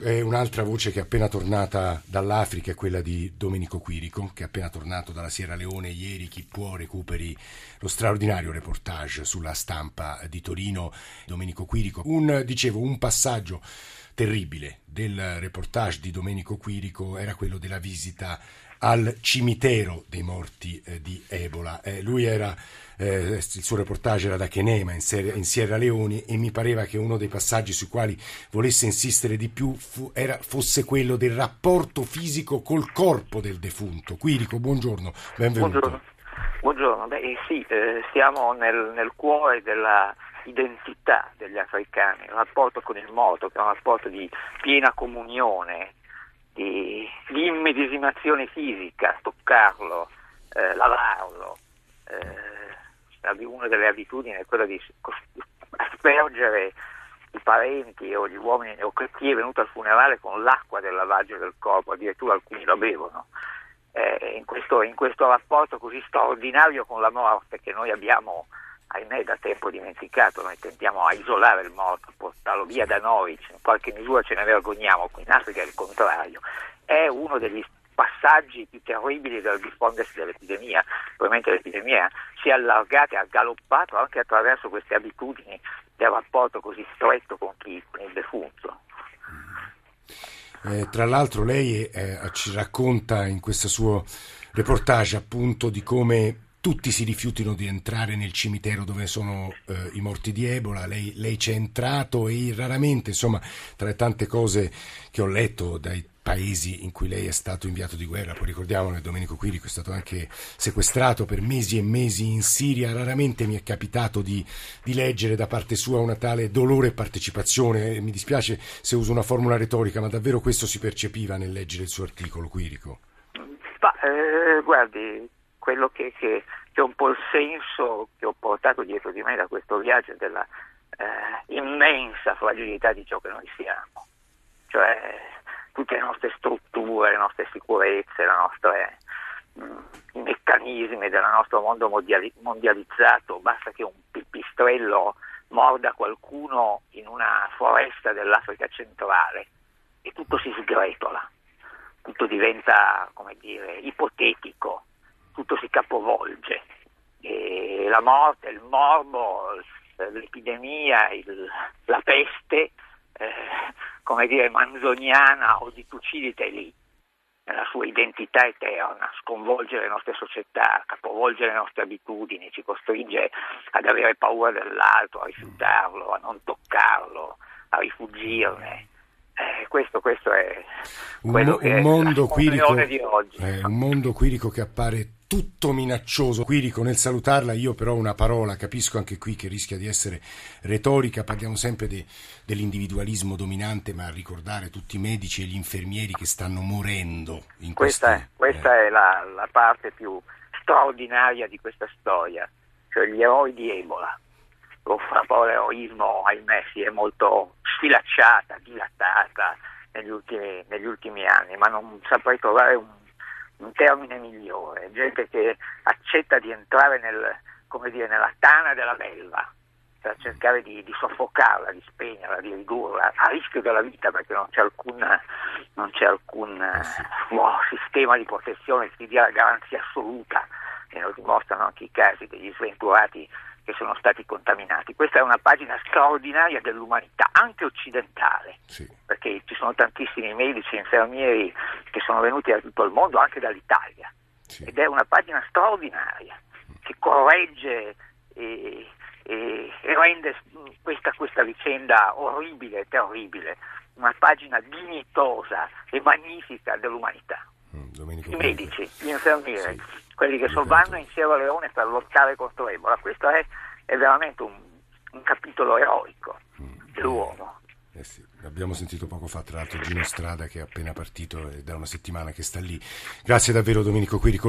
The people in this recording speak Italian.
E un'altra voce che è appena tornata dall'Africa è quella di Domenico Quirico, che è appena tornato dalla Sierra Leone ieri. Chi può recuperi lo straordinario reportage sulla stampa di Torino. Domenico Quirico. Un, dicevo, un passaggio terribile del reportage di Domenico Quirico era quello della visita al cimitero dei morti eh, di Ebola. Eh, era, eh, il suo reportage era da Kenema in, Ser- in, Sierra Leone e mi pareva che uno dei passaggi sui quali volesse insistere di più fu- era, fosse quello del rapporto fisico col corpo del defunto. Quirico, buongiorno, benvenuto. Buongiorno, buongiorno. Beh, eh, sì, eh, siamo nel, nel cuore della identità degli africani, il rapporto con il moto, che è un rapporto di piena comunione, di, di immedesimazione fisica, toccarlo, eh, lavarlo. Eh, una delle abitudini è quella di aspergere i parenti o gli uomini o chi è venuto al funerale con l'acqua del lavaggio del corpo, addirittura alcuni lo bevono. Eh, in, questo, in questo rapporto così straordinario con la morte che noi abbiamo ahimè da tempo dimenticato, noi tendiamo a isolare il morto, portarlo via da noi, in qualche misura ce ne vergogniamo, qui in Africa è il contrario, è uno degli passaggi più terribili del diffondersi dell'epidemia, probabilmente l'epidemia si è allargata e ha galoppato anche attraverso queste abitudini del rapporto così stretto con chi, con il defunto. Eh, tra l'altro lei eh, ci racconta in questo suo reportage appunto di come tutti si rifiutino di entrare nel cimitero dove sono eh, i morti di Ebola, lei, lei c'è entrato e raramente, insomma, tra le tante cose che ho letto dai paesi in cui lei è stato inviato di guerra, poi ricordiamo che Domenico Quirico è stato anche sequestrato per mesi e mesi in Siria, raramente mi è capitato di, di leggere da parte sua una tale dolore e partecipazione, mi dispiace se uso una formula retorica, ma davvero questo si percepiva nel leggere il suo articolo, Quirico? Ma, eh, guardi, quello che, che, che, è un po' il senso che ho portato dietro di me da questo viaggio della eh, immensa fragilità di ciò che noi siamo, cioè tutte le nostre strutture, le nostre sicurezze, nostre, mh, mm, i meccanismi del nostro mondo mondiali, mondializzato, basta che un pipistrello morda qualcuno in una foresta dell'Africa centrale e tutto si sgretola, tutto diventa, come dire, ipotetico si capovolge. E la morte, il morbo, l'epidemia, il, la peste, eh, come dire, manzoniana o di Tucidide è lì, nella sua identità eterna, sconvolge le nostre società, capovolge le nostre abitudini, ci costringe ad avere paura dell'altro, a rifiutarlo, a non toccarlo, a rifugirne. Eh, questo, questo, è un, mo- un mondo quirico, eh, un mondo quirico che appare tutto minaccioso. Quirico, nel salutarla, io però una parola, capisco anche qui che rischia di essere retorica, parliamo sempre de, dell'individualismo dominante, ma a ricordare tutti i medici e gli infermieri che stanno morendo in questa, questi, questa eh. è la, la parte più straordinaria di questa storia, cioè gli eroi di Ebola. La parola eroismo, ahimè, si è molto sfilacciata, dilatata negli ultimi, negli ultimi anni, ma non saprei trovare un un termine migliore, gente che accetta di entrare nel, dire, nella tana della belva per cercare di, di, soffocarla, di spegnerla, di ridurla a rischio della vita perché non c'è alcun, non c'è alcun oh, sistema di protezione che ti dia la garanzia assoluta e lo dimostrano anche i casi degli sventurati che sono stati contaminati. Questa è una pagina straordinaria dell'umanità, anche occidentale, sì. perché ci sono tantissimi medici e infermieri che sono venuti da tutto il mondo, anche dall'Italia. Sì. Ed è una pagina straordinaria che corregge e, e, e rende questa, questa vicenda orribile e terribile una pagina dignitosa e magnifica dell'umanità. Mm, I medici, gli infermieri, sì quelli che vanno in Sierra Leone per lottare contro Ebola. Questo è, è veramente un, un, capitolo eroico mm. dell'uomo. Eh sì, abbiamo sentito poco fa tra l'altro Gino Strada che è appena partito e da una settimana che sta lì. Grazie davvero Domenico Quirico.